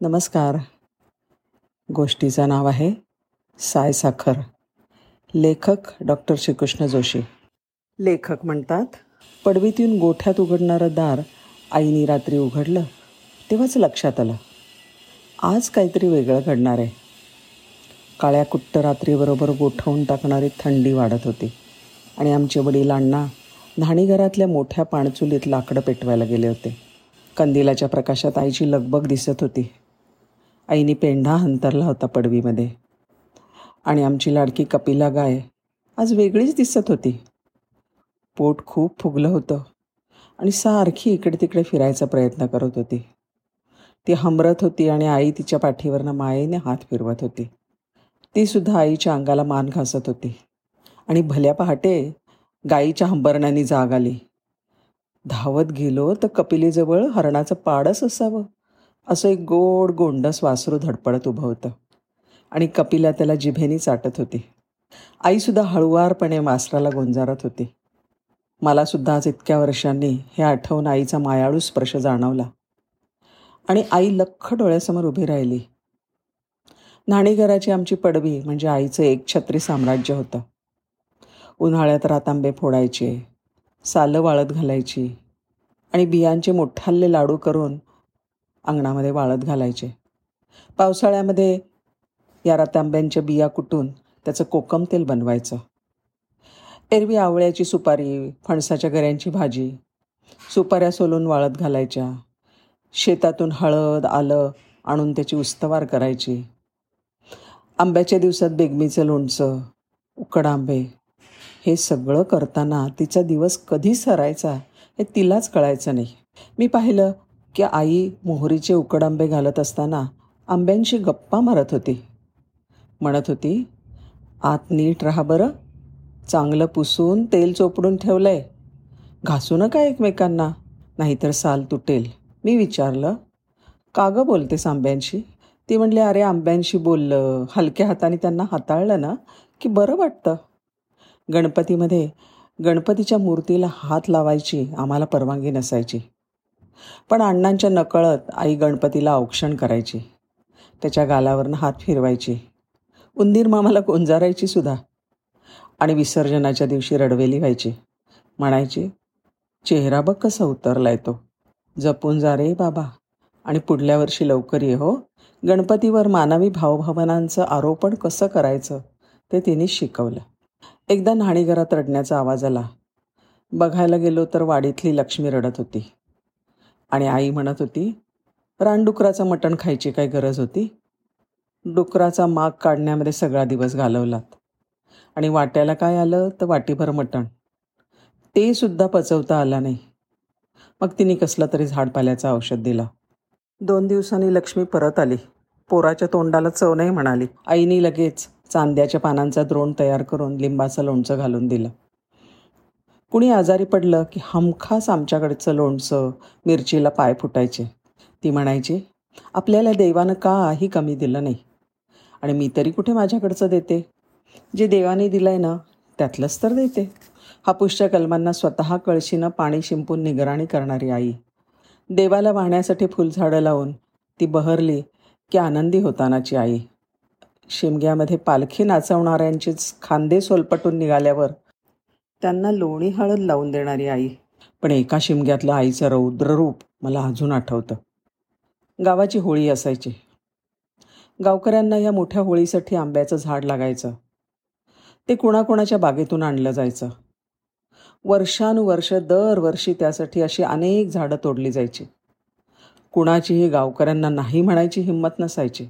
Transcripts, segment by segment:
नमस्कार. गोष्टीचं नाव आहे साय साखर. लेखक डॉक्टर श्रीकृष्ण जोशी. लेखक म्हणतात पडवीतून गोठ्यात उघडणारं दार आईनी रात्री उघडलं तेव्हाच लक्षात आलं आज काहीतरी वेगळं घडणार आहे. काळ्या कुट्ट रात्रीबरोबर गोठवून टाकणारी थंडी वाढत होती आणि आमचे वडील अण्णा न्हाणीघरातल्या मोठ्या पाणचुलीत लाकडं पेटवायला गेले होते. कंदिलाच्या प्रकाशात आईची लगबग दिसत होती. आईने पेंढा हंतरला होता पडवीमध्ये. आणि आमची लाडकी कपिला गाय आज वेगळीच दिसत होती. पोट खूप फुगलं होतं आणि सारखी इकडे तिकडे फिरायचा प्रयत्न करत होती. ती हमरत होती आणि आई तिच्या पाठीवरनं मायेने हात फिरवत होती. ती सुद्धा आईच्या अंगाला मान घासत होती. आणि भल्या पहाटे गाईच्या हंबरण्याने जाग आली. धावत गेलो तर कपिलीजवळ हरणाचं पाडच असावं. असं एक गोड गोंडस वासरू धडपडत उभं होतं. आणि कपिला त्याला जिभेनी चाटत होती. आईसुद्धा हळुवारपणे वासराला गोंजारत होती. मलासुद्धा आज इतक्या वर्षांनी हे आठवून आईचा मायाळू स्पर्श जाणवला. आणि आई लख्ख डोळ्यासमोर उभी राहिली. न्हाणीघराची आमची पडवी म्हणजे आईचं एक छत्री साम्राज्य होतं. उन्हाळ्यात रातांबे फोडायचे सालं वाळत घालायची आणि बियांचे मोठाल्ले लाडू करून अंगणामध्ये वाळत घालायचे. पावसाळ्यामध्ये या रतांब्यांच्या बिया कुटून त्याचं कोकम तेल बनवायचं. एरवी आवळ्याची सुपारी फणसाच्या गऱ्यांची भाजी सुपाऱ्या सोलून वाळत घालायच्या. शेतातून हळद आलं आणून त्याची उस्तवार करायची. आंब्याच्या दिवसात बेगमीचं लोणचं उकड आंबे हे सगळं करताना तिचा दिवस कधी सरायचा हे तिलाच कळायचं नाही. मी पाहिलं की आई मोहरीचे उकड आंबे घालत असताना आंब्यांशी गप्पा मारत होती. म्हणत होती आत नीट राहा बरं. चांगलं पुसून तेल चोपडून ठेवलं आहे घासू नका एकमेकांना? नाहीतर साल तुटेल. मी विचारलं. का गं बोलतेस आंब्यांशी? ती म्हणली अरे आंब्यांशी बोललं. हलक्या हाताने त्यांना हाताळलं ना की बरं वाटतं. गणपतीमध्ये गणपतीच्या मूर्तीला हात लावायची आम्हाला परवानगी नसायची. पण अण्णांच्या नकळत आई गणपतीला औक्षण करायची. त्याच्या गालावरनं हात फिरवायची. उंदीर मामाला गोंजारायची सुद्धा. आणि विसर्जनाच्या दिवशी रडवेली व्हायची. म्हणायची चेहरा बघ कसा उतरलाय तो. जपून जा रे बाबा. आणि पुढल्या वर्षी लवकर ये हो. गणपतीवर मानवी भावभावनांचं आरोपण कसं करायचं ते तिने शिकवलं. एकदा न्हाणीघरात रडण्याचा आवाज आला. बघायला गेलो तर वाडीतली लक्ष्मी रडत होती. आणि आई म्हणत होती रानडुकराचं मटण खायची काय गरज होती? डुकराचा माग काढण्यामध्ये सगळा दिवस घालवलात. आणि वाट्याला काय आलं तर वाटीभर मटण. ते सुद्धा पचवता आला नाही. मग तिने कसला तरी झाडपाल्याचं औषध दिला. दोन दिवसांनी लक्ष्मी परत आली. पोराच्या तोंडाला चव नाही म्हणाली. आईने लगेच चांद्याच्या पानांचा द्रोण तयार करून लिंबाचं लोणचं घालून दिलं. कुणी आजारी पडलं की हमखास आमच्याकडचं लोणचं मिरचीला पाय फुटायचे. ती म्हणायची आपल्याला देवानं काही कमी दिलं नाही. आणि मी तरी कुठे माझ्याकडचं देते? जे देवाने दिलं आहे ना त्यातलंच तर देते. हापूसच्या कलमांना स्वतः कळशीनं पाणी शिंपून निगराणी करणारी आई. देवाला वाहण्यासाठी फुलझाडं लावून ती बहरली की आनंदी होतानाची आई. शिमग्यामध्ये पालखी नाचवणाऱ्यांचेच खांदे सोलपटून निघाल्यावर त्यांना लोणी हळद लावून देणारी आई. पण एका शिमग्यातलं आईचं रौद्ररूप मला अजून आठवतं. गावाची होळी असायची. गावकऱ्यांना या मोठ्या होळीसाठी आंब्याचं झाड लागायचं. ते कुणाकुणाच्या बागेतून आणलं जायचं. वर्षानुवर्ष दरवर्षी त्यासाठी अशी अनेक झाडं तोडली जायची. कुणाचीही गावकऱ्यांना नाही म्हणायची हिंमत नसायची.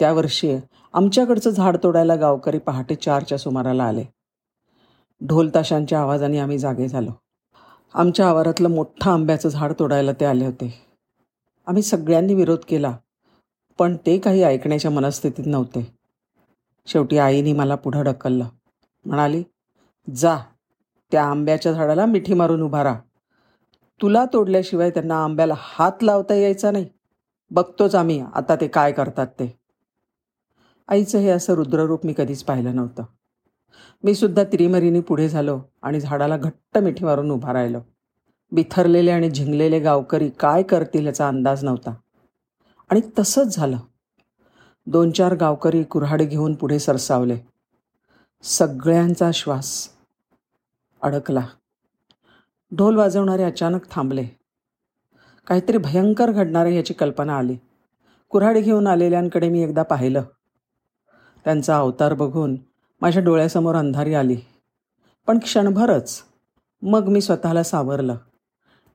त्या वर्षी आमच्याकडचं झाड तोडायला गावकरी पहाटे चारच्या सुमाराला आले. ढोलताशांच्या आवाजाने आम्ही जागे झालो. आमच्या आवारातलं मोठं आंब्याचं झाड तोडायला ते आले होते. आम्ही सगळ्यांनी विरोध केला पण ते काही ऐकण्याच्या मनस्थितीत नव्हते. शेवटी आईने मला पुढं ढकललं. म्हणाली जा त्या आंब्याच्या झाडाला मिठी मारून उभा राहा. तुला तोडल्याशिवाय त्यांना आंब्याला हात लावता यायचा नाही. बघतोच आम्ही आता ते काय करतात ते. आईचं हे असं रुद्ररूप मी कधीच पाहिलं नव्हतं. मी सुद्धा तिरीमरीने पुढे झालो आणि झाडाला घट्ट मिठी मारून उभा राहिलो. बिथरलेले आणि झिंगलेले गावकरी काय करतील याचा अंदाज नव्हता. आणि तसंच झालं. दोन चार गावकरी कुऱ्हाड घेऊन पुढे सरसावले. सगळ्यांचा श्वास अडकला. ढोल वाजवणारे अचानक थांबले. काहीतरी भयंकर घडणारे याची कल्पना आली. कुऱ्हाडी घेऊन आलेल्यांकडे मी एकदा पाहिलं. त्यांचा अवतार बघून माझ्या डोळ्यासमोर अंधारी आली. पण क्षणभरच मग मी स्वतःला सावरलं.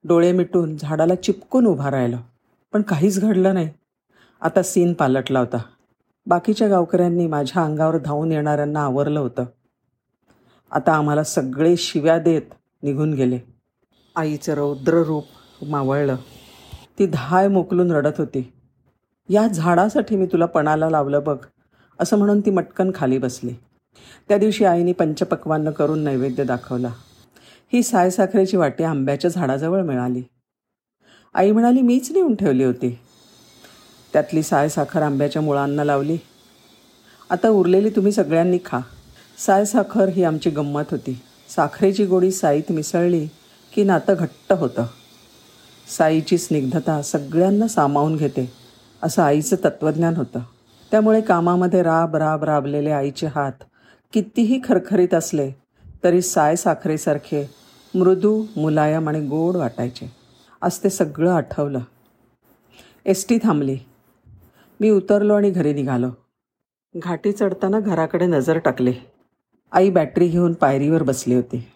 डोळे मिटून झाडाला चिपकून उभा राहिलं. पण काहीच घडलं नाही. आता सीन पालटला होता. बाकीच्या गावकऱ्यांनी माझ्या अंगावर धावून येणाऱ्यांना आवरलं होतं. आता आम्हाला सगळे शिव्या देत निघून गेले. आईचं रौद्र रूप मावळलं. ती धाय मोकलून रडत होती. या झाडासाठी मी तुला पणाला लावलं बघ असं म्हणून ती मटकन खाली बसली. त्या दिवशी आईने पंचपक्वान्न करून नैवेद्य दाखवला. ही सायसाखरेची वाटी आंब्याच्या झाडाजवळ मिळाली. आई म्हणाली मीच नेऊन ठेवली होती. त्यातली सायसाखर आंब्याच्या मुळांना लावली. आता उरलेली तुम्ही सगळ्यांनी खा. सायसाखर ही आमची गंमत होती. साखरेची गोडी साईत मिसळली की नातं घट्ट होतं. साईची स्निग्धता सगळ्यांना सामावून घेते असं आईचं तत्त्वज्ञान होतं. त्यामुळे कामामध्ये राब राब राबलेले आईचे हात कितीही खरखरीत असले तरी साय साखरेसारखे मृदू मुलायम आणि गोड वाटायचे. आज ते सगळं आठवलं. एस टी थांबली. मी उतरलो आणि घरी निघालो. घाटी चढताना घराकडे नजर टाकली. आई बॅटरी घेऊन पायरीवर बसली होती.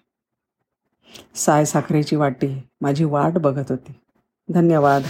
साय साखरेची वाटी माझी वाट बघत होती. धन्यवाद.